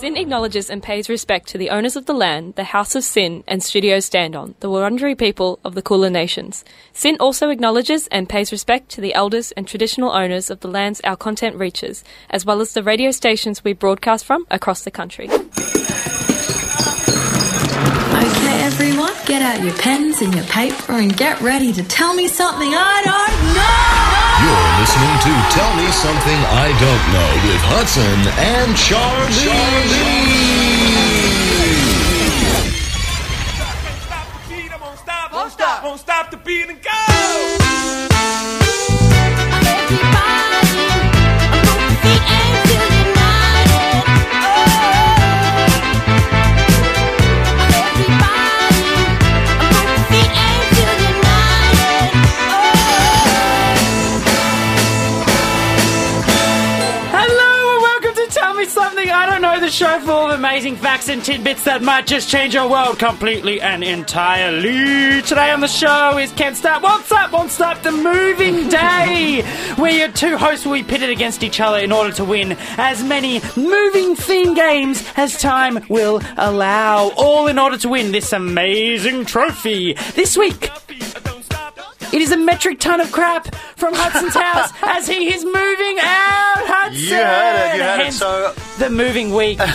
Sin acknowledges and pays respect to the owners of the land, the House of Sin and studios stand on, the Wurundjeri people of the Kulin Nations. Sin also acknowledges and pays respect to the elders and traditional owners of the lands our content reaches, as well as the radio stations we broadcast from across the country. Okay, everyone, get out your pens and your paper and get ready to tell me something I don't know. You're listening to Tell Me Something I Don't Know with Hudson and Charlie. Won't stop, won't stop, won't stop the beat and go. Me Something I Don't Know, the show full of amazing facts and tidbits that might just change your world completely and entirely. Today on the show is Can't Stop, Won't Stop, Won't Stop, the Moving Day, where your two hosts will be pitted against each other in order to win as many moving theme games as time will allow, all in order to win this amazing trophy. This week, it is a metric ton of crap from Hudson's house as he is moving out. Hudson. You heard it, you heard it. Hence So- the moving week.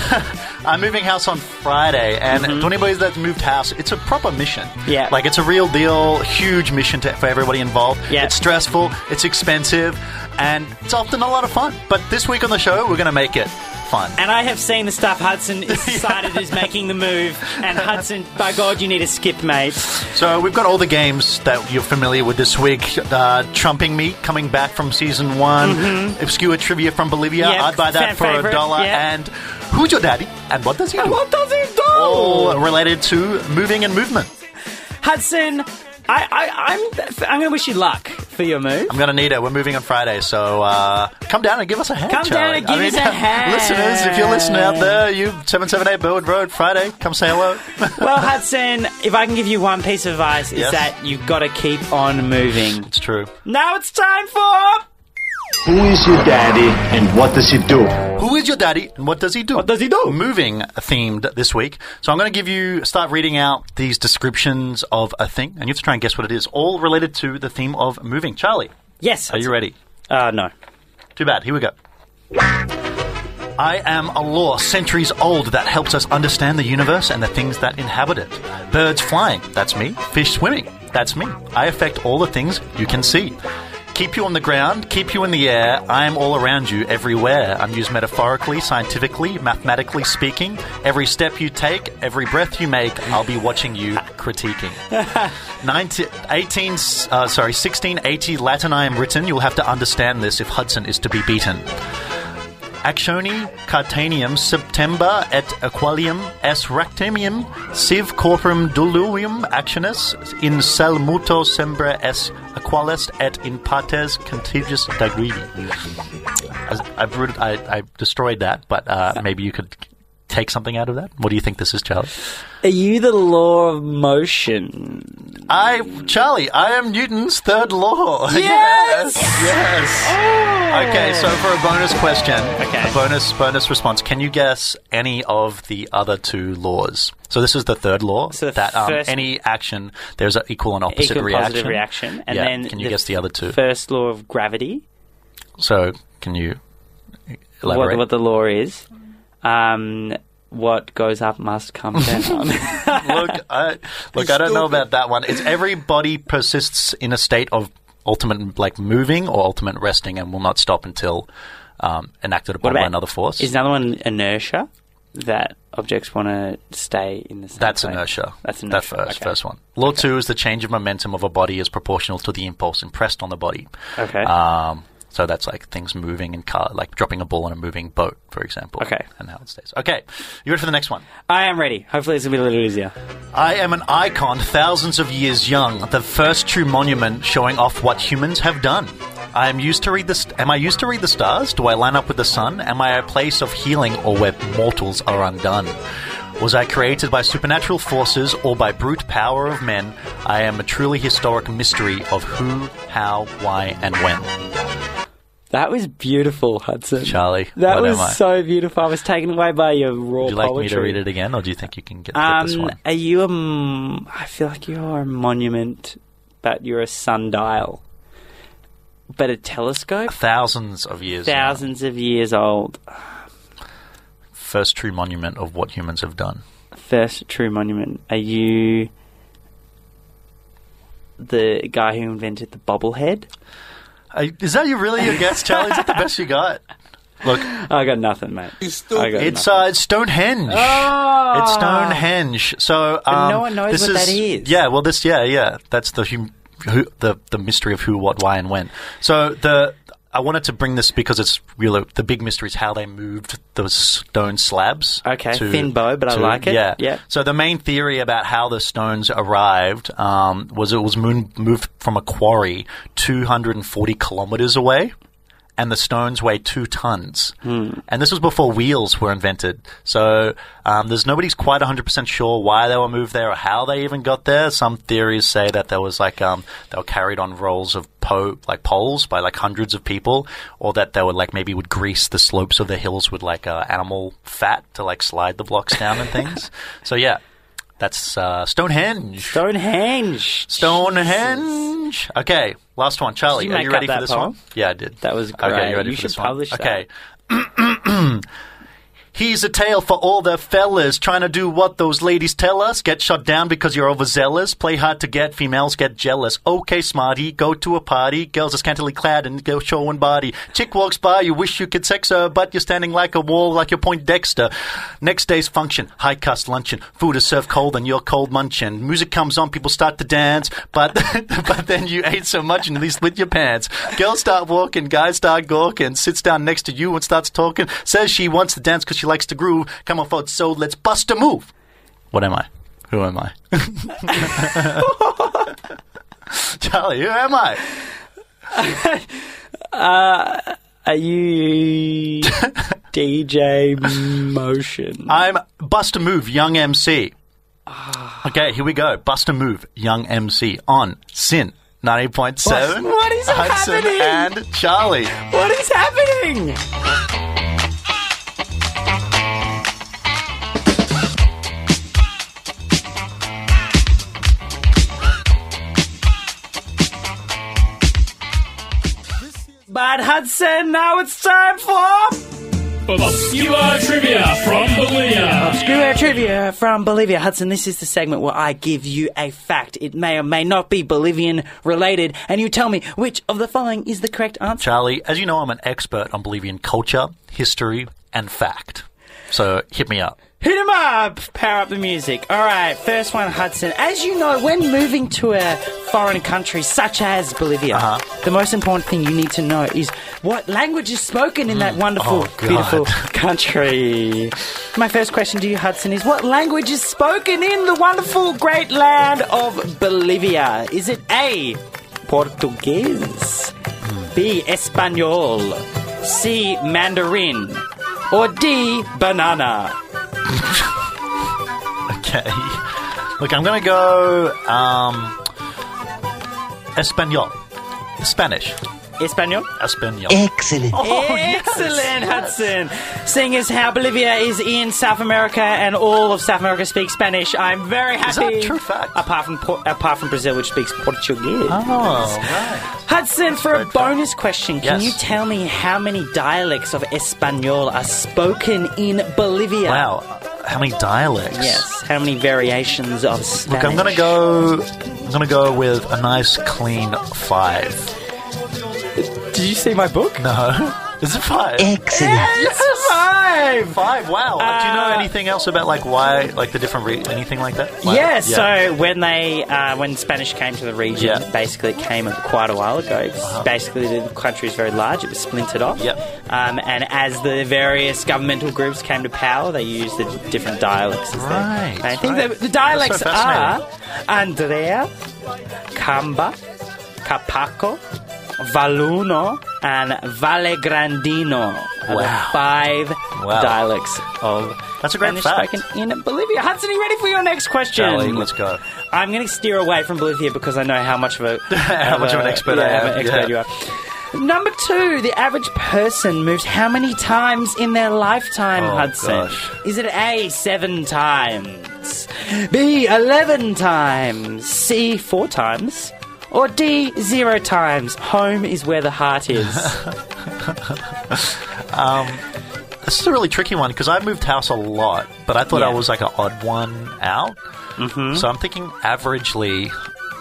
I'm moving house on Friday, and to anybody that's moved house, it's a proper mission. Mm-hmm. Yeah. Like, it's a real deal, huge mission to, for everybody involved. Yeah. It's stressful, it's expensive, and it's often a lot of fun. But this week on the show, we're going to make it fun. and I have seen the stuff Hudson is decided is making the move. And Hudson, by God, you need a skip, mate. So we've got all the games that you're familiar with this week. Uh, Trumping Me coming back from season one. Obscure trivia from Bolivia. Yep, I'd buy that for a dollar. yeah. And Who's Your Daddy? And what does he do? What does he do? All related to moving and movement. Hudson, I, I, I'm, I'm going to wish you luck for your move. I'm gonna need it. We're moving on Friday, so uh, come down and give us a hand. Come down and give us a hand. listeners. If you're listening out there, you seven seven eight Burwood Road Friday, come say hello. Well, Hudson, if I can give you one piece of advice, is Yes. that you've got to keep on moving. it's true. Now it's time for. Who is your daddy and what does he do? Who is your daddy and what does he do? What does he do? Moving themed this week. So I'm going to give you start reading out these descriptions of a thing, and you have to try and guess what it is. All related to the theme of moving. Charlie, Yes. are you ready? Uh, no. Too bad. Here we go. I am a law centuries old that helps us understand the universe and the things that inhabit it. Birds flying, that's me. Fish swimming, that's me. I affect all the things you can see. Keep you on the ground, keep you in the air. I am all around you, everywhere. I'm used metaphorically, scientifically, mathematically speaking. Every step you take, every breath you make, I'll be watching you critiquing. 19, 18, uh, sorry, 1680 Latin I am written. You'll have to understand this if Hudson is to be beaten. Actioni Cartanium September et Aqualium S. Rectimium Siv Corporum Duluium Actionis in Sel Muto Sembre S. Aqualest et in Partes Contagious Dagrivi. I, I, I destroyed that, but uh, maybe you could take something out of that. What do you think this is, Charlie? Are you the law of motion? I, Charlie, I am Newton's third law. Yes! yes. Okay, so for a bonus question, Okay. a bonus bonus response, can you guess any of the other two laws? So this is the third law So the that um, first- any action there's an equal and opposite Equal reaction. positive reaction. And Yeah, then can you guess the other two? First law of gravity. So can you What, what the law is. Um, what goes up must come down. look, I, look, I don't know about that one. It's everybody persists in a state of ultimate like moving or ultimate resting and will not stop until um, enacted upon by another force. is another one inertia? That objects want to stay in the same That's place? inertia. That's That first, okay. first one. Law two is the change of momentum of a body is proportional to the impulse impressed on the body. Okay. Um, so that's like things moving in car, like dropping a ball on a moving boat, for example. Okay. And how it stays. Okay. You ready for the next one? I am ready. Hopefully, it's a bit a little easier. I am an icon thousands of years young, the first true monument showing off what humans have done. I am used to read the. St- am I used to read the stars? Do I line up with the sun? Am I a place of healing or where mortals are undone? Was I created by supernatural forces or by brute power of men? I am a truly historic mystery of who, how, why, and when. That was beautiful, Hudson. Charlie, That was so beautiful. I was taken away by your raw Would you like poetry. me to read it again, or do you think you can get, get this Um, one? are you a? I feel like you're a monument, but you're a sundial, but a telescope. Thousands of years. now. Thousands of years old. First true monument of what humans have done. First true monument. Are you the guy who invented the bobblehead? Is that you really your guess, Charlie? Is that the best you got? Look, I got nothing, mate. I got it's nothing. uh, Stonehenge. Oh! It's Stonehenge. So um, no one knows this what is, that is. Yeah, well, this yeah yeah that's the hum, who, the the mystery of who, what, why, and when. So the I wanted to bring this because it's really the big mystery is how they moved those stone slabs. Okay, to- thin bow, but I like it. Yeah, Yeah. So the main theory about how the stones arrived um, was it was moon, moved from a quarry 240 kilometers away and the stones weigh two tons. And this was before wheels were invented. So um, there's nobody's quite 100% sure why they were moved there or how they even got there. Some theories say that there was like um, they were carried on rolls of po- like poles by like hundreds of people, or that they would like maybe would grease the slopes of the hills with like uh, animal fat to like slide the blocks down and things. So yeah, that's uh, Stonehenge. Stonehenge. Stonehenge. Okay, last one, Charlie. Did you Are make you up ready for that this poem? one? Yeah, I did. That was Okay, great. you ready You for should this one? publish that. Okay. He's a tale for all the fellas trying to do what those ladies tell us. Get shut down because you're overzealous. Play hard to get. Females get jealous. Okay, smarty. Go to a party. Girls are scantily clad and go showing body. Chick walks by. You wish you could sex her, but you're standing like a wall, like you're Poindexter. Next day's function. High cost luncheon. Food is served cold and you're cold munching. Music comes on. People start to dance, but but then you ate so much and at least with your pants. Girls start walking. Guys start gawking. Sits down next to you and starts talking. Says she wants to dance because she likes to groove. Come on, folks. So let's bust a move. What am I? Who am I? Charlie, who am I? Uh, are you DJ Motion? I'm Bust a Move, Young MC. Ah. Okay, here we go. Bust a Move, Young MC on Sin 90.7. What is Hudson happening? and Charlie. What is happening? But Hudson, now it's time for Obscure trivia from Bolivia. Obscure Trivia from Bolivia. Hudson, this is the segment where I give you a fact. It may or may not be Bolivian related, and you tell me which of the following is the correct answer. Charlie, as you know, I'm an expert on Bolivian culture, history, and fact. So hit me up. Hit him up! Power up the music. Alright, first one, Hudson. As you know, when moving to a foreign country such as Bolivia, Uh-huh. the most important thing you need to know is what language is spoken in that wonderful, Oh, beautiful country. My first question to you, Hudson, is what language is spoken in the wonderful, great land of Bolivia? Is it A. Portuguese, B. Espanol, C. Mandarin, or D. Banana? Okay. Look, I'm going to go um, Espanol. Spanish. Espanol? Espanol. Excellent. Oh, Excellent, Hudson. Seeing as how Bolivia is in South America and all of South America speaks Spanish, I'm very happy. Is that a true fact? Apart from apart from Brazil, which speaks Portuguese. Oh, right. Hudson, for a Great fact. bonus question, can Yes. you tell me how many dialects of Espanol are spoken in Bolivia? Wow. How many dialects? Yes. How many variations of Spanish? Look, I'm gonna go. I'm gonna go with a nice clean five. Did you see my book? No, is it five? Excellent. Yes, five. Five. Wow. Do you know Uh, anything else about like why, like the different re- anything like that? Like- Yeah, so when they uh, when Spanish came to the region, Yeah. Uh-huh. basically it came quite a while ago. It's Basically, the country is very large; it was splintered off. Yep. Um, and as the various governmental groups came to power, they used the different dialects. As their- Right, I think right. the, the dialects so are. Andrea, Camba, Chapaco, Valluno, and Vallegrandino. Are Wow. the five Wow. dialects of That's a great Spanish fact. spoken in Bolivia. Hudson, are you ready for your next question? Charlie, let's go. I'm going to steer away from Bolivia because I know how much of a How much of an expert yeah, I am, an expert yeah. you are. Number two, the average person moves how many times in their lifetime, Oh, Hudson? gosh. Is it A, seven times, B, 11 times, C, four times, or D, zero times? Home is where the heart is. This is a really tricky one because I moved house a lot, but I thought I was like an odd one out. Mm-hmm. So I'm thinking averagely,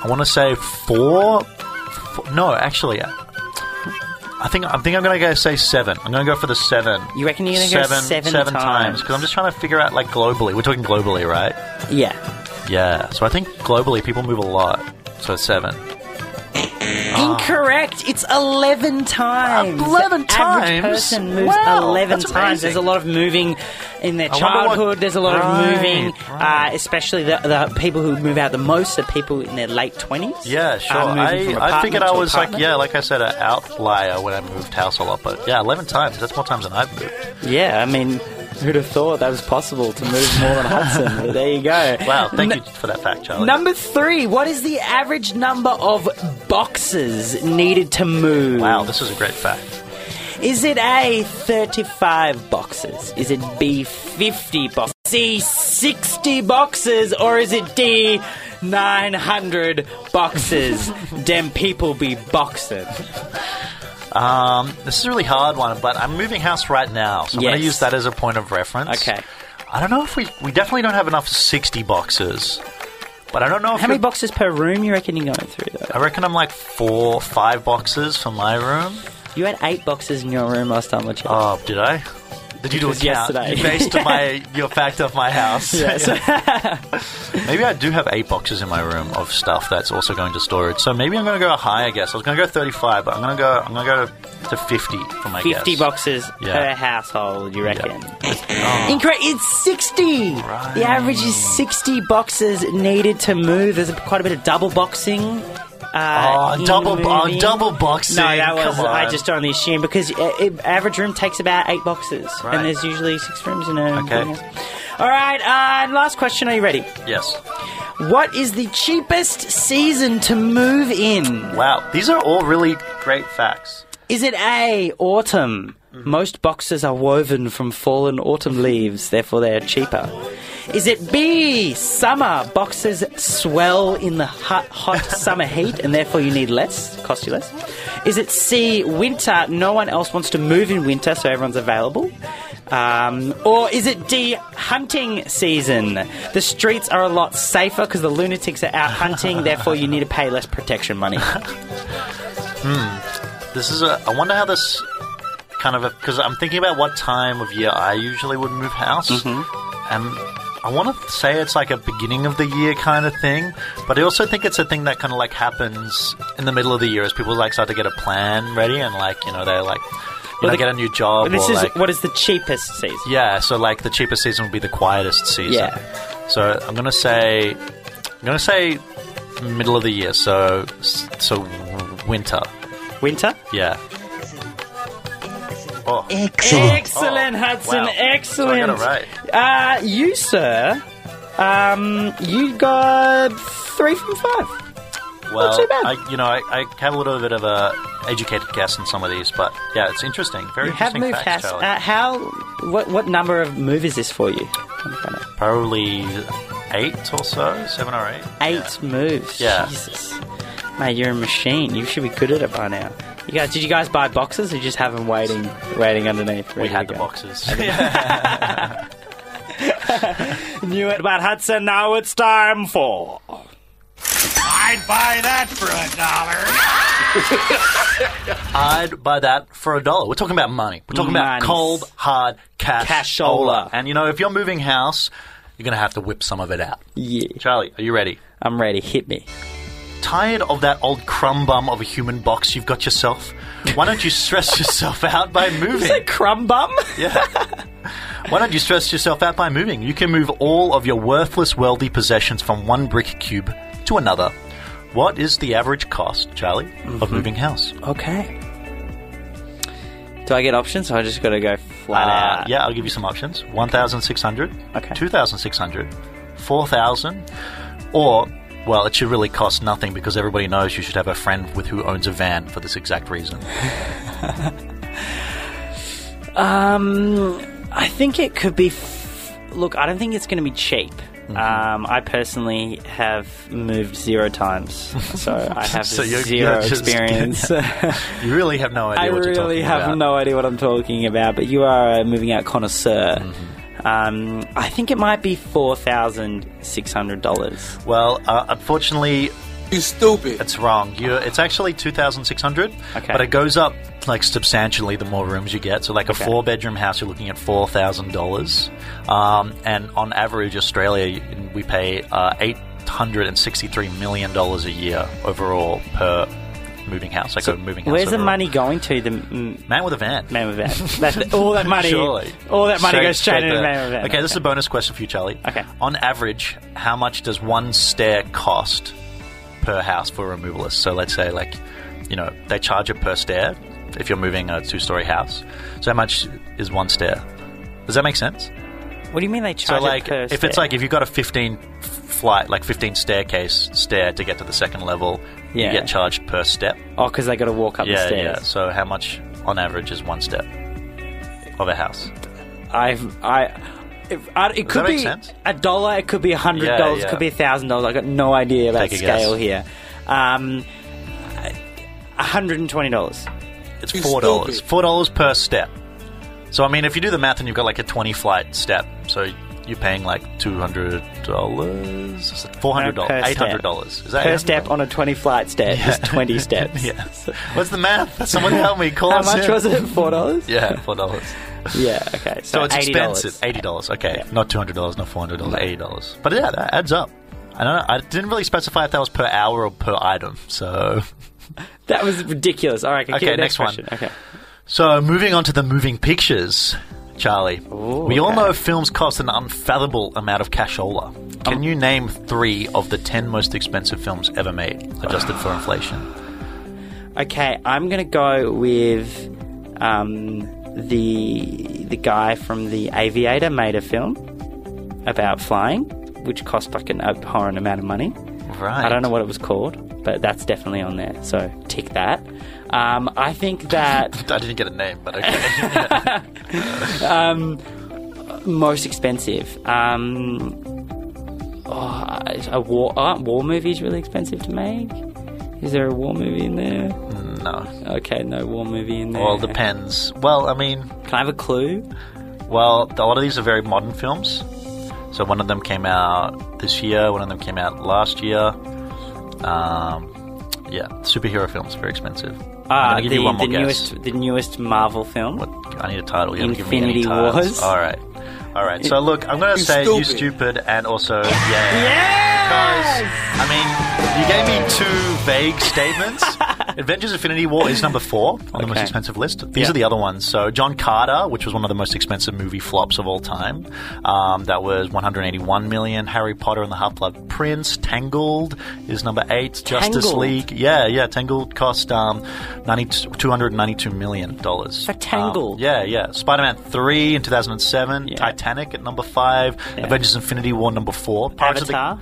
I want to say four, four. No, actually, I think I think I'm going to go say seven. I'm going to go for the seven. You reckon you're gonna go seven seven times? Because I'm just trying to figure out like globally. We're talking globally, right? yeah. Yeah. So I think globally people move a lot. So seven. Incorrect. It's 11 times. 11 The average times? person moves Wow, 11 that's times. amazing. There's a lot of moving in their I wonder what- childhood. There's a lot Right, of moving, right. uh, especially the, the people who move out the most are people in their late 20s. Yeah, sure. uh, moving I, from I apartment figured I to was like, apartment. yeah, like I said, an outlier when I moved house a lot. But yeah, 11 times. That's more times than I've moved. Yeah, I mean, who'd have thought that was possible to move more than Hudson? But there you go. Wow, thank N- you for that fact, Charlie. Number three, what is the average number of boxes needed to move? Wow, this is a great fact. Is it A, 35 boxes? Is it B, 50 boxes? C, 60 boxes? Or is it D, 900 boxes? Dem people be boxing. Um, this is a really hard one, but I'm moving house right now, so I'm going Yes. to use that as a point of reference. Okay. I don't know if we we definitely don't have enough 60 boxes, but I don't know if How many you're- boxes per room you reckon you're going through, though? I reckon I'm like four, five boxes for my room. You had eight boxes in your room last time, I checked. Oh, did I? Did you do a was count? yesterday. You based my your fact of my house. Yes. maybe I do have eight boxes in my room of stuff that's also going to storage. So maybe I'm going to go high. I guess I was going to go 35, but I'm going to go. I'm going to go to 50 for my 50 guess. boxes Yeah. per household, you reckon? Oh. Incorrect. It's 60. The average is 60 boxes needed to move. There's quite a bit of double boxing. Uh, Oh, double, oh, double boxing. No, that was I just only assumed because uh, it, average room takes about eight boxes, Right. and there's usually six rooms in a. Okay. All right. Uh, last question. Are you ready? Yes. What is the cheapest season to move in? Wow, these are all really great facts. Is it A, autumn? Most boxes are woven from fallen autumn leaves, therefore they're cheaper. Is it B, summer? Boxes swell in the hot, hot summer heat and therefore you need less, cost you less. Is it C, winter? No one else wants to move in winter, so everyone's available. Um, or is it D, hunting season? The streets are a lot safer because the lunatics are out hunting, therefore you need to pay less protection money. Hmm. This is a. I wonder how this kind of because I'm thinking about what time of year I usually would move house, Mm-hmm. and I want to say it's like a beginning of the year kind of thing, but I also think it's a thing that kind of like happens in the middle of the year as people like start to get a plan ready and like you know they like you Well, know the- get a new job. this is like, what is the cheapest season? Yeah, so like the cheapest season would be the quietest season. Yeah. So I'm gonna say, I'm gonna say middle of the year. So so winter. Winter? Yeah. Oh, Excellent, Hudson. wow. Excellent. So I got it right. Uh, you, sir, um, you got three from five. Well, too bad. I, you know, I, I have a little bit of a educated guess in some of these, but yeah, it's interesting. Very You have interesting moved facts, house. Uh, how? What? What number of move is this for you? Let me find out. Probably eight or so, seven or eight. Eight moves. Yeah. Jesus, mate, you're a machine. You should be good at it by now. You guys, did you guys buy boxes or just have them waiting, waiting underneath? We had the go? boxes. Knew it about Hudson. Now it's time for. I'd buy that for a dollar. I'd buy that for a dollar. We're talking about money. We're talking about Monies. cold, hard cash. Cashola. And you know, if you're moving house, you're going to have to whip some of it out. Yeah, Charlie, are you ready? I'm ready. Hit me. Tired of that old crumb bum of a human box you've got yourself? Why don't you stress yourself out by moving? Is it crumb bum. Yeah. Why don't you stress yourself out by moving? You can move all of your worthless worldly possessions from one brick cube to another. What is the average cost, Charlie, Mm-hmm. of moving house? Okay. Do I get options? Or I just got to go flat Uh, out. yeah, I'll give you some options. 1,600, Okay. 2,600, 4,000, or Well, it should really cost nothing because everybody knows you should have a friend with who owns a van for this exact reason. Um, I think it could be. F- Look, I don't think it's going to be cheap. Mm-hmm. Um, I personally have moved zero times, so I have So you're- 0 you're just- experience. You really have no idea I what you're really talking have about. no idea what I'm talking about, but you are a moving out connoisseur. Mm-hmm. Um, I think it might be four thousand six hundred dollars. Well, uh, unfortunately, You stupid. it's wrong. You, it's actually two thousand six hundred, Okay. but it goes up like substantially the more rooms you get. So, like a Okay. four bedroom house, you're looking at four thousand dollars, um, and on average, Australia we pay uh, eight hundred and sixty three million dollars a year overall per moving house. Like a moving house. Where's the money going to? The mm, Man with a van. man with that. That's all that money. Surely. All that money goes straight into the man with that. Okay, this is a bonus question for you, Charlie. Okay. On average, how much does one stair cost per house for a removalist? So let's say, like, you know, they charge it per stair if you're moving a two story house. So how much is one stair? Does that make sense? What do you mean they So, charge it like, per if it's like if you've got a 15 flight, like 15 staircase stair to get to the second level, Yeah. you get charged per step. oh, because they got to walk up the stairs. yeah. So how much on average is one step of a house? I've I. If, I, it could be sense? a dollar. It could be a hundred dollars. Yeah, It yeah. could be a thousand dollars. I got no idea about Take scale guess. here. Um, hundred and twenty dollars. It's four dollars. stupid. Four dollars per step. So I mean, if you do the math and you've got like a twenty flight step, so you're paying like two hundred dollars, four hundred dollars, eight hundred dollars. Is that Per step on a twenty flight step is twenty steps. Yes. What's the math? Someone help me. Call How much in. was it? Four dollars. Yeah, four dollars. Yeah. Okay. So, So it's $80. expensive. Eighty dollars. Okay, Yeah. not two hundred dollars, not four hundred dollars. Eighty dollars. But yeah, that adds up. I don't know. I didn't really specify if that was per hour or per item. So That was ridiculous. All right. Okay. Okay, next, next one. question. Okay. So, moving on to the moving pictures, Charlie. we all okay. know films cost an unfathomable amount of cashola. Can Um, you name three of the ten most expensive films ever made, adjusted for inflation? Okay. I'm gonna go with um, the the guy from the Aviator made a film about flying, which cost like an abhorrent amount of money. Right. I don't know what it was called, but that's definitely on there. So tick that. Um, I think that I didn't get a name, but okay. most expensive. Um, oh, a war uh, war movie is really expensive to make. Is there a war movie in there? no. Okay, no war movie in there. Well, depends. Well, I mean, Can I have a clue? well, a lot of these are very modern films. So one of them came out this year. One of them came out last year. Um, yeah, superhero films very expensive. Ah, give the, you one more the guess. newest the newest Marvel film. What? I need a title. You haven't me any Infinity. Wars. All right. All right. So look, I'm going to You say you stupid. stupid and also Yeah. yeah. Because I mean, you gave me two vague statements. Avengers: Infinity War is number four on the most expensive list. These Yeah. are the other ones. So John Carter, which was one of the most expensive movie flops of all time, um, that was 181 million. Harry Potter and the Half-Blood Prince, Tangled is number eight. Justice League, yeah, yeah. Tangled cost um, 90, 292 million dollars. For Tangled? Um, yeah, yeah. Spider-Man three in 2007. Yeah. Titanic at number five. Yeah. Avengers: Infinity War number four. Pirates of the- Avatar.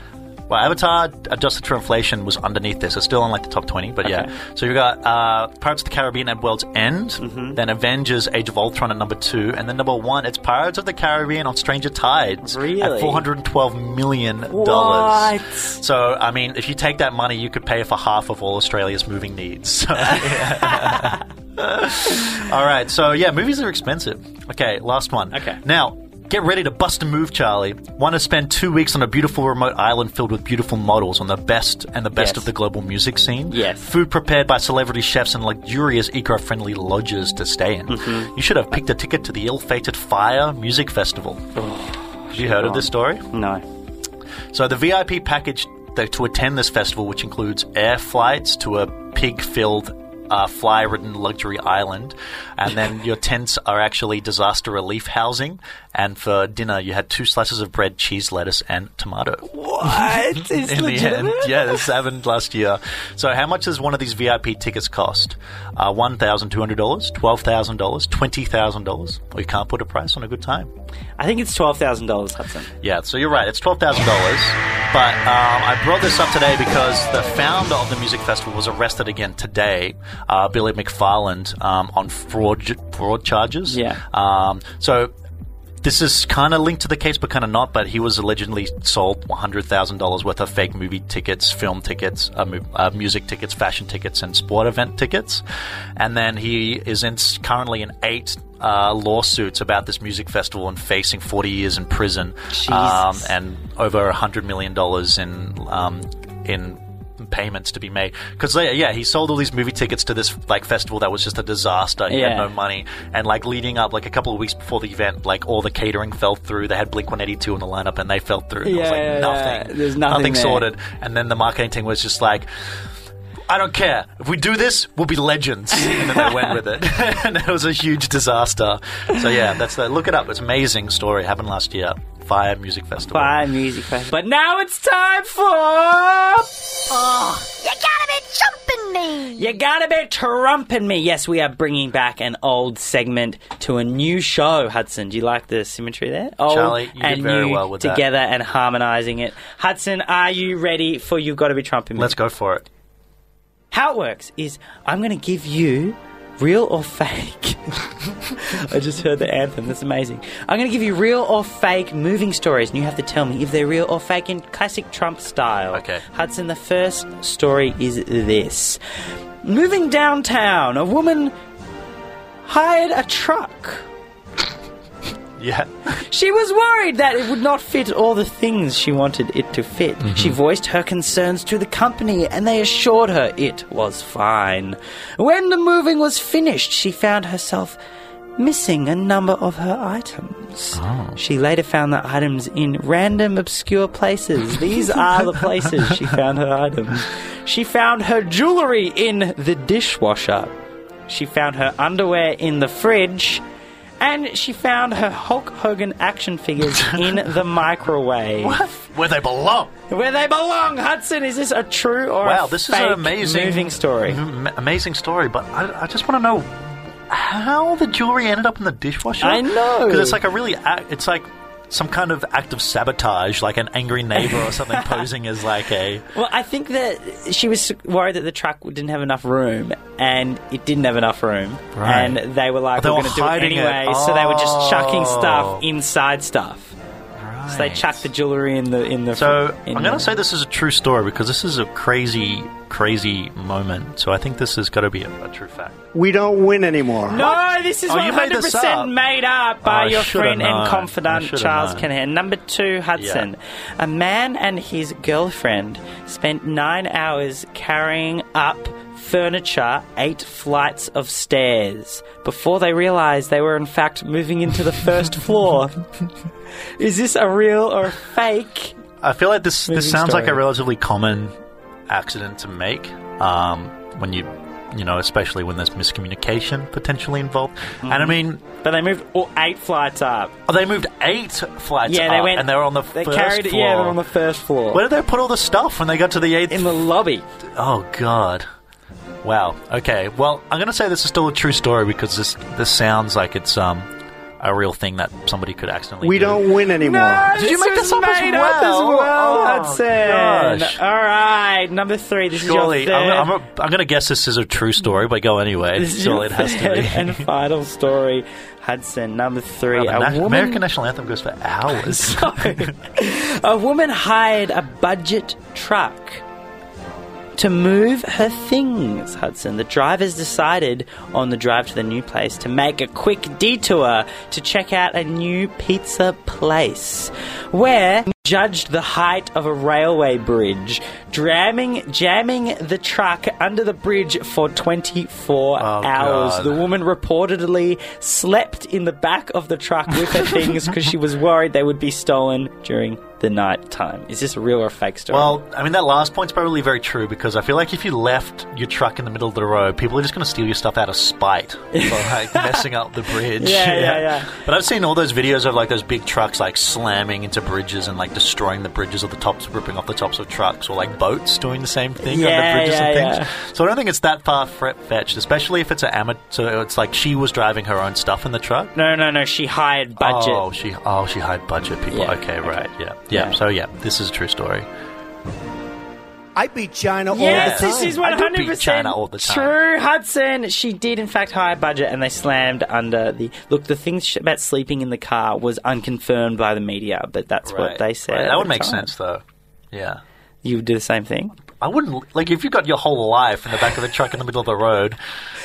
Well, Avatar, adjusted for inflation, was underneath this. It's still in like the top 20, but Okay. yeah. So you've got uh, Pirates of the Caribbean at World's End, Mm-hmm. then Avengers Age of Ultron at number two, and then number one, it's Pirates of the Caribbean on Stranger Tides Really? at $412 million. What? So, I mean, if you take that money, you could pay for half of all Australia's moving needs. all right, so yeah, movies are expensive. Okay, last one. Okay. Now, get ready to bust a move, Charlie. Want to spend two weeks on a beautiful remote island filled with beautiful models on the best and the best Yes. of the global music scene? Yes. Food prepared by celebrity chefs and luxurious eco-friendly lodges to stay in. Mm-hmm. You should have picked a ticket to the ill-fated Fyre Music Festival. have you heard of this story? No. So the VIP package to attend this festival, which includes air flights to a pig-filled uh, fly-ridden luxury island, and then your tents are actually disaster relief housing. And for dinner, you had two slices of bread, cheese, lettuce, and tomato. What? In the end, yeah, this happened last year. So, how much does one of these VIP tickets cost? Uh, one thousand two hundred dollars, twelve thousand dollars, twenty thousand dollars. We can't put a price on a good time. I think it's twelve thousand dollars, Hudson. Yeah, so you're right. It's twelve thousand dollars. But um, I brought this up today because the founder of the music festival was arrested again today, uh, Billy McFarland, um, on fraud fraud charges. Yeah. Um, so this is kind of linked to the case, but kind of not. But he was allegedly sold one hundred thousand dollars worth of fake movie tickets, film tickets, uh, mu- uh, music tickets, fashion tickets, and sport event tickets. And then he is in currently in eight. Uh, lawsuits about this music festival and facing 40 years in prison um, and over a hundred million dollars in um, in payments to be made because yeah he sold all these movie tickets to this like festival that was just a disaster he Yeah. had no money and like leading up like a couple of weeks before the event like all the catering fell through they had blink 182 in the lineup and they fell through and it was Yeah, like yeah, nothing yeah. There's nothing there. sorted and then the marketing team was just like I don't care. If we do this, we'll be legends. And then they went with it. and it was a huge disaster. So yeah, that's the look it up. It's an amazing story. Happened last year. Fyre Music Festival. Fyre music festival. But now it's time for. Oh, You gotta be jumping me! You gotta be trumping me. Yes, we are bringing back an old segment to a new show. Hudson, do you like the symmetry there? Old Charlie, you did and very new well with that. together and harmonising it. Hudson, are you ready for you've Gotta Be Trumping Me? Let's go for it. How it works is I'm going to give you real or fake. I just heard the anthem. That's amazing. I'm going to give you real or fake moving stories, and you have to tell me if they're real or fake in classic Trump style. Okay. Hudson, the first story is this. Moving downtown, a woman hired a truck. Yeah. She was worried that it would not fit all the things she wanted it to fit. Mm-hmm. She voiced her concerns to the company and they assured her it was fine. When the moving was finished, she found herself missing a number of her items. Oh. She later found the items in random obscure places. These are the places she found her items. She found her jewelry in the dishwasher. She found her underwear in the fridge. And she found her Hulk Hogan action figures in the microwave. Where they belong. Where they belong, Hudson. Is this a true or Wow, a this is an amazing moving story? m- amazing story. But I, I just want to know how the jewelry ended up in the dishwasher. I know. because it's like a really, it's like some kind of act of sabotage, like an angry neighbor or something posing as like a. Well, I think that she was worried that the truck didn't have enough room, and it didn't have enough room, Right. and they were like, They "We're going to do it hiding it. anyway," so they were just chucking Oh. stuff inside stuff. So they chucked the jewelry in the in the. So in I'm going to say this is a true story because this is a crazy, crazy moment. So I think this has got to be a, a true fact. We don't win anymore. No, this is Oh, one you made hundred this up. percent made up by Oh, I your should've friend known. and I confidant should've Charles known. Kinahan. Number two, Hudson. A man and his girlfriend spent nine hours carrying up furniture eight flights of stairs before they realised they were in fact moving into the first floor. Is this a real or a fake? I feel like this this sounds like a relatively common accident to make um, when you you know especially when there's miscommunication potentially involved. And I mean, But they moved all eight flights up. oh, they moved eight flights Yeah, they up, went. and they were on the They first carried it. floor. Yeah, they were on the first floor. Where did they put all the stuff when they got to the eighth? in the lobby. oh God. Wow. Okay. Well, I'm going to say this is still a true story because this this sounds like it's um a real thing that somebody could accidentally. We do. don't win anymore. Did you make was this up as made up well? as well, Oh, Hudson. gosh. All right, number three. This Surely, is your 3rd I'm, I'm, I'm going to guess this is a true story, but go anyway. this is Surely your it has to be. and final story, Hudson. Number three. Wow, the a na- woman, American national anthem goes for hours. a woman hired a budget truck to move her things, Hudson. The drivers decided on the drive to the new place to make a quick detour to check out a new pizza place where judged the height of a railway bridge, jamming jamming the truck under the bridge for 24 Oh, hours. God. The woman reportedly slept in the back of the truck with her things because she was worried they would be stolen during the night time? Is this a real or a fake story? Well, I mean, that last point's probably very true because I feel like if you left your truck in the middle of the road, people are just going to steal your stuff out of spite for like messing up the bridge. Yeah, yeah, yeah. But I've seen all those videos of like those big trucks like slamming into bridges and like destroying the bridges or the tops, ripping off the tops of trucks, or like boats doing the same thing Yeah, on the bridges and things. yeah. So I don't think it's that far fetched, especially if it's an amateur. So it's like she was driving her own stuff in the truck. no, no, no. She hired budget. Oh, she oh she hired budget people. Yeah, Okay, right. Yeah. Yeah, Yeah. So yeah, this is a true story. I beat China Yes, all the time. this is I one do hundred beat percent China all the time. true. Hudson, she did in fact hire budget, and they slammed under the look. The thing sh- about sleeping in the car was unconfirmed by the media, but that's what Right, they said. right. at That would the make time. sense, though. Yeah. You would do the same thing. I wouldn't like if you've got your whole life in the back of a truck in the middle of the road.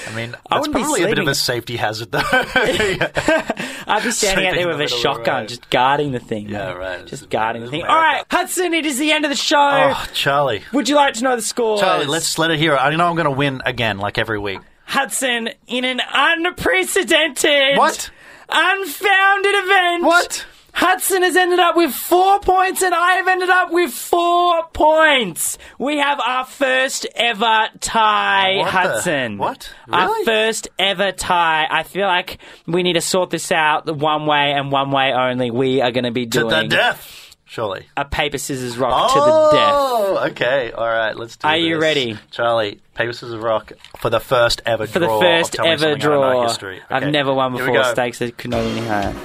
I mean, I that's probably a bit of a safety hazard, though. I'd be standing out there with the a the shotgun, road. just guarding the thing. Yeah, mate. right. Just It's- guarding the thing. All right, Hudson, it is the end of the show. Oh, Charlie, Would you like to know the score? Charlie, let's let it hear. I know I'm going to win again, like every week. Hudson in an unprecedented, What? unfounded event. What? Hudson has ended up with four points, and I have ended up with four points. We have our first ever tie, What the- Hudson. what? Our first ever tie. I feel like we need to sort this out the one way and one way only. We are going to be doing To the death, surely. a paper scissors rock to the oh, death. Oh, okay. All right, let's do Are you ready? Charlie, paper, scissors, rock for the first ever For draw. the first of Tell Me ever Something I Don't Know draw. history. I've never won before. Stakes that could not be any higher.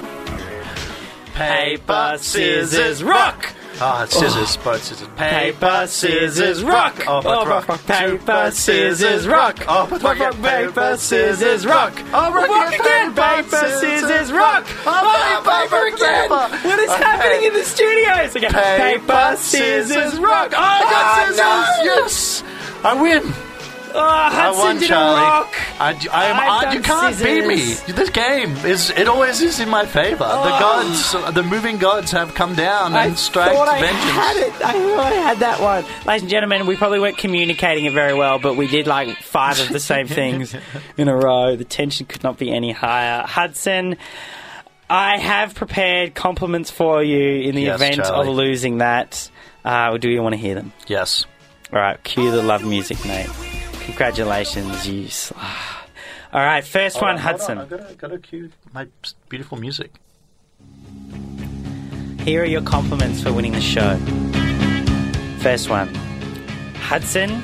Paper, scissors, rock. Ah, it's scissors, both scissors. Paper, scissors, rock. Oh, but Oh, rock. rock. Paper, scissors, rock. Oh, but rock. Rock, paper, scissors, rock. Oh, rock, Rock again. Paper, scissors, rock. Oh, paper again. What is happening in the studios? Okay. Paper, scissors, rock. Oh, I got scissors. no. Yes. I win. Oh, I Hudson won, did Charlie. a rock. I, d- I am, I've I- done you can't beat me. This game is it always is in my favor. Oh. The gods, the moving gods, have come down I and striked thought I vengeance. had it. I thought I had that one. Ladies and gentlemen, we probably weren't communicating it very well, but we did like five of the same things in a row. The tension could not be any higher. Hudson, I have prepared compliments for you in the Yes, event Charlie. of losing that. Uh, do you want to hear them? Yes. All right, cue the love music, mate. Congratulations, you. Sl- All right, first one, Hudson. I've got to, got to cue my beautiful music. Here are your compliments for winning the show. First one Hudson,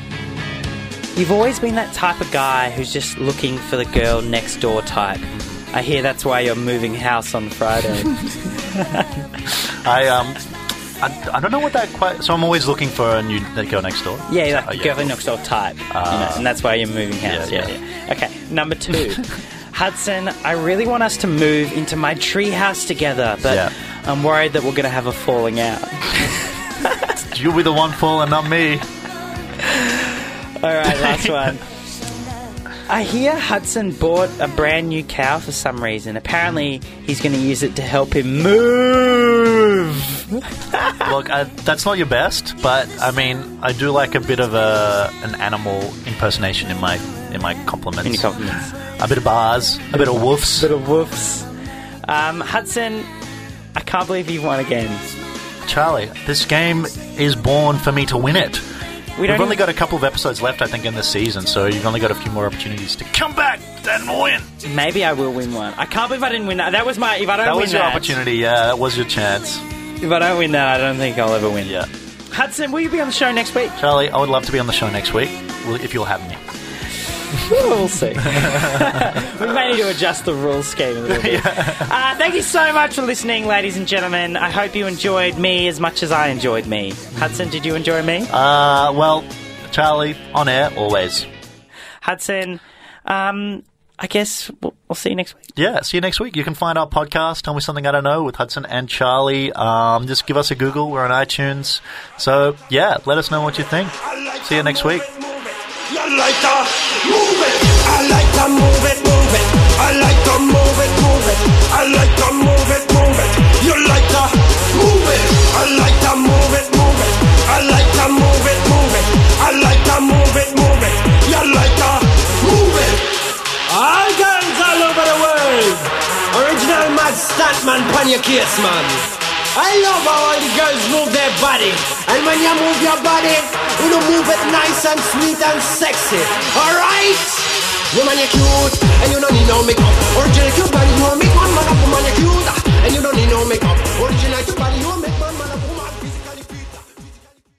you've always been that type of guy who's just looking for the girl next door type. I hear that's why you're moving house on Friday. I um, I, I don't know what that quite. So I'm always looking for a new girl next door. yeah, like Oh, yeah. girl next door type. you ah. know, and that's why you're moving house. Yeah, Yeah, yeah. yeah. Okay, number two. Hudson, I really want us to move into my tree house together, but Yeah. I'm worried that we're going to have a falling out. You'll be the one falling, not me. All right, last one. I hear Hudson bought a brand new cow for some reason. Apparently, he's going to use it to help him move. Look, I, that's not your best, but I mean, I do like a bit of a an animal impersonation in my in my compliments. In your compliments. A bit of bars, a bit of woofs. A bit of woofs. Um, Hudson, I can't believe you've won again. Charlie, this game is born for me to win it. We We've only even- got a couple of episodes left, I think, in this season, so you've only got a few more opportunities to come back and win. Maybe I will win one. I can't believe I didn't win that. That was my. If I don't That win was your that, opportunity, yeah, that was your chance. if I don't win that, I don't think I'll ever win. Yeah. Hudson, will you be on the show next week? Charlie, I would love to be on the show next week, if you'll have me. We'll see. we may need to adjust the rules scheme a little bit. Uh, thank you so much for listening, ladies and gentlemen. I hope you enjoyed me as much as I enjoyed me. Hudson, did you enjoy me? Uh, well, Charlie, on air, always. Hudson, um, I guess we'll, we'll see you next week. Yeah, see you next week. You can find our podcast, Tell Me Something I Don't Know, with Hudson and Charlie. Um, just give us a Google. We're on iTunes. So, yeah, let us know what you think. See you next week. Like to move it, move it. You like to move it. I like to move it, move it. I like to move it, move it. I like to move it, move it. You like to move it. All guns all over the world. Original mad stuntman, pan your. I love how all the girls move their body. And when you move your body, you know move it nice and sweet and sexy. Alright? Woman, you're cute, and you don't need no makeup. Original Cuban, you know and you don't need no makeup. Original, to body,